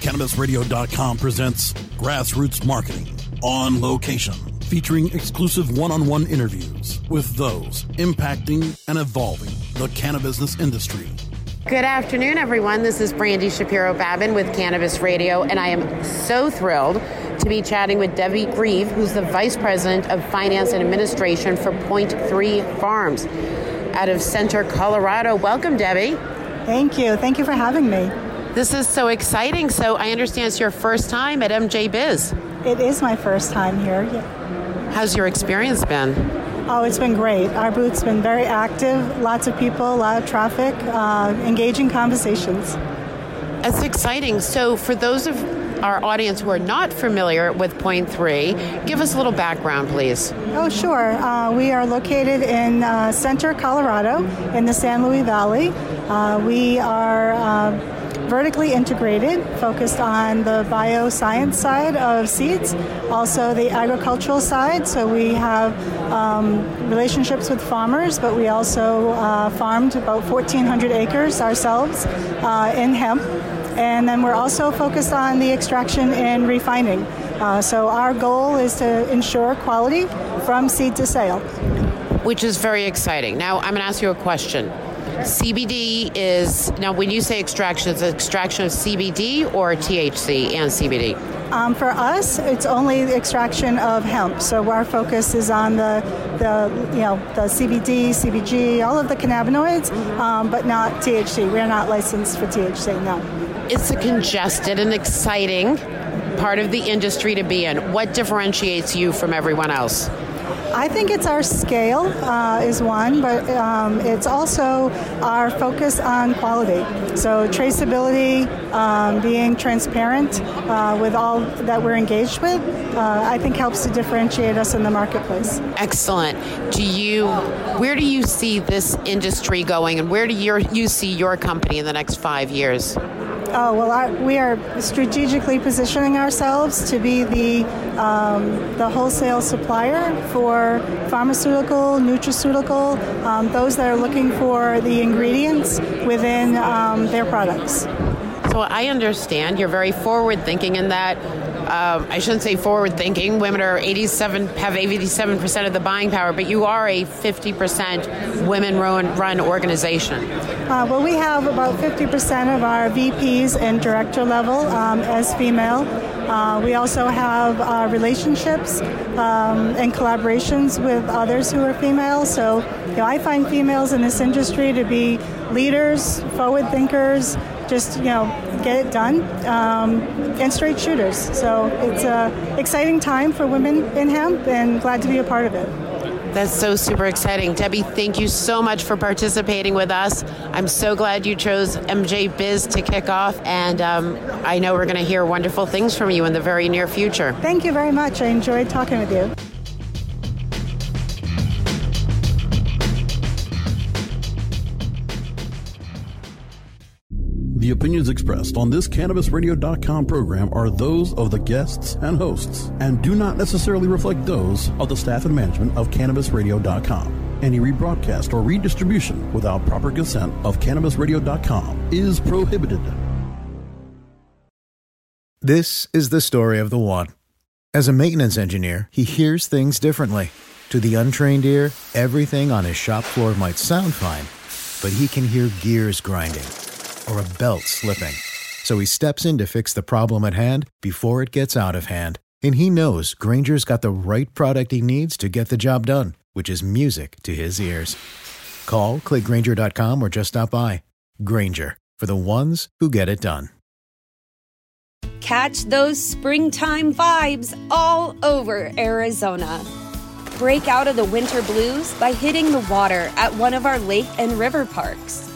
CannabisRadio.com presents Grassroots Marketing on location, featuring exclusive one on one interviews with those impacting and evolving the cannabis industry. Good afternoon, everyone. This is Brandy Shapiro Babin with Cannabis Radio, and I am so thrilled to be chatting with Debbie Grieve, who's the Vice President of Finance and Administration for Point Three Farms out of Center, Colorado. Welcome, Debbie. Thank you. Thank you for having me. This is so exciting. So I understand it's your first time at MJ Biz. It is my first time here. Yeah. How's your experience been? Oh, it's been great. Our booth's been very active, lots of people, a lot of traffic, uh, engaging conversations. That's exciting. So, for those of our audience who are not familiar with Point Three, give us a little background, please. Oh, sure. Uh, we are located in uh, Center, Colorado, in the San Luis Valley. Uh, we are uh, vertically integrated, focused on the bioscience side of seeds, also the agricultural side. So we have um, relationships with farmers, but we also uh, farmed about 1,400 acres ourselves uh, in hemp. And then we're also focused on the extraction and refining. Uh, so our goal is to ensure quality from seed to sale. Which is very exciting. Now, I'm going to ask you a question. CBD is now when you say extraction, it's extraction of CBD or THC and CBD. Um, for us, it's only the extraction of hemp. So our focus is on the the you know the CBD, CBG, all of the cannabinoids, um, but not THC. We're not licensed for THC. No. It's a congested and exciting part of the industry to be in. What differentiates you from everyone else? I think it's our scale uh, is one, but um, it's also our focus on quality. So traceability, um, being transparent uh, with all that we're engaged with, uh, I think helps to differentiate us in the marketplace. Excellent. Do you, where do you see this industry going, and where do you see your company in the next five years? Oh, well, our, we are strategically positioning ourselves to be the, um, the wholesale supplier for pharmaceutical, nutraceutical, um, those that are looking for the ingredients within um, their products. So I understand you're very forward thinking in that um, I shouldn't say forward thinking. Women are 87 have 87 percent of the buying power, but you are a 50 percent women run, run organization. Uh, well, we have about 50 percent of our VPs and director level um, as female. Uh, we also have uh, relationships um, and collaborations with others who are female. So, you know, I find females in this industry to be leaders, forward thinkers, just you know get it done um, and straight shooters so it's an exciting time for women in hemp and glad to be a part of it that's so super exciting. Debbie, thank you so much for participating with us. I'm so glad you chose MJ Biz to kick off, and um, I know we're going to hear wonderful things from you in the very near future. Thank you very much. I enjoyed talking with you. The opinions expressed on this CannabisRadio.com program are those of the guests and hosts and do not necessarily reflect those of the staff and management of CannabisRadio.com. Any rebroadcast or redistribution without proper consent of CannabisRadio.com is prohibited. This is the story of the one. As a maintenance engineer, he hears things differently. To the untrained ear, everything on his shop floor might sound fine, but he can hear gears grinding or a belt slipping. So he steps in to fix the problem at hand before it gets out of hand. And he knows Grainger's got the right product he needs to get the job done, which is music to his ears. Call, clickgrainger.com, or just stop by. Grainger, for the ones who get it done. Catch those springtime vibes all over Arizona. Break out of the winter blues by hitting the water at one of our lake and river parks.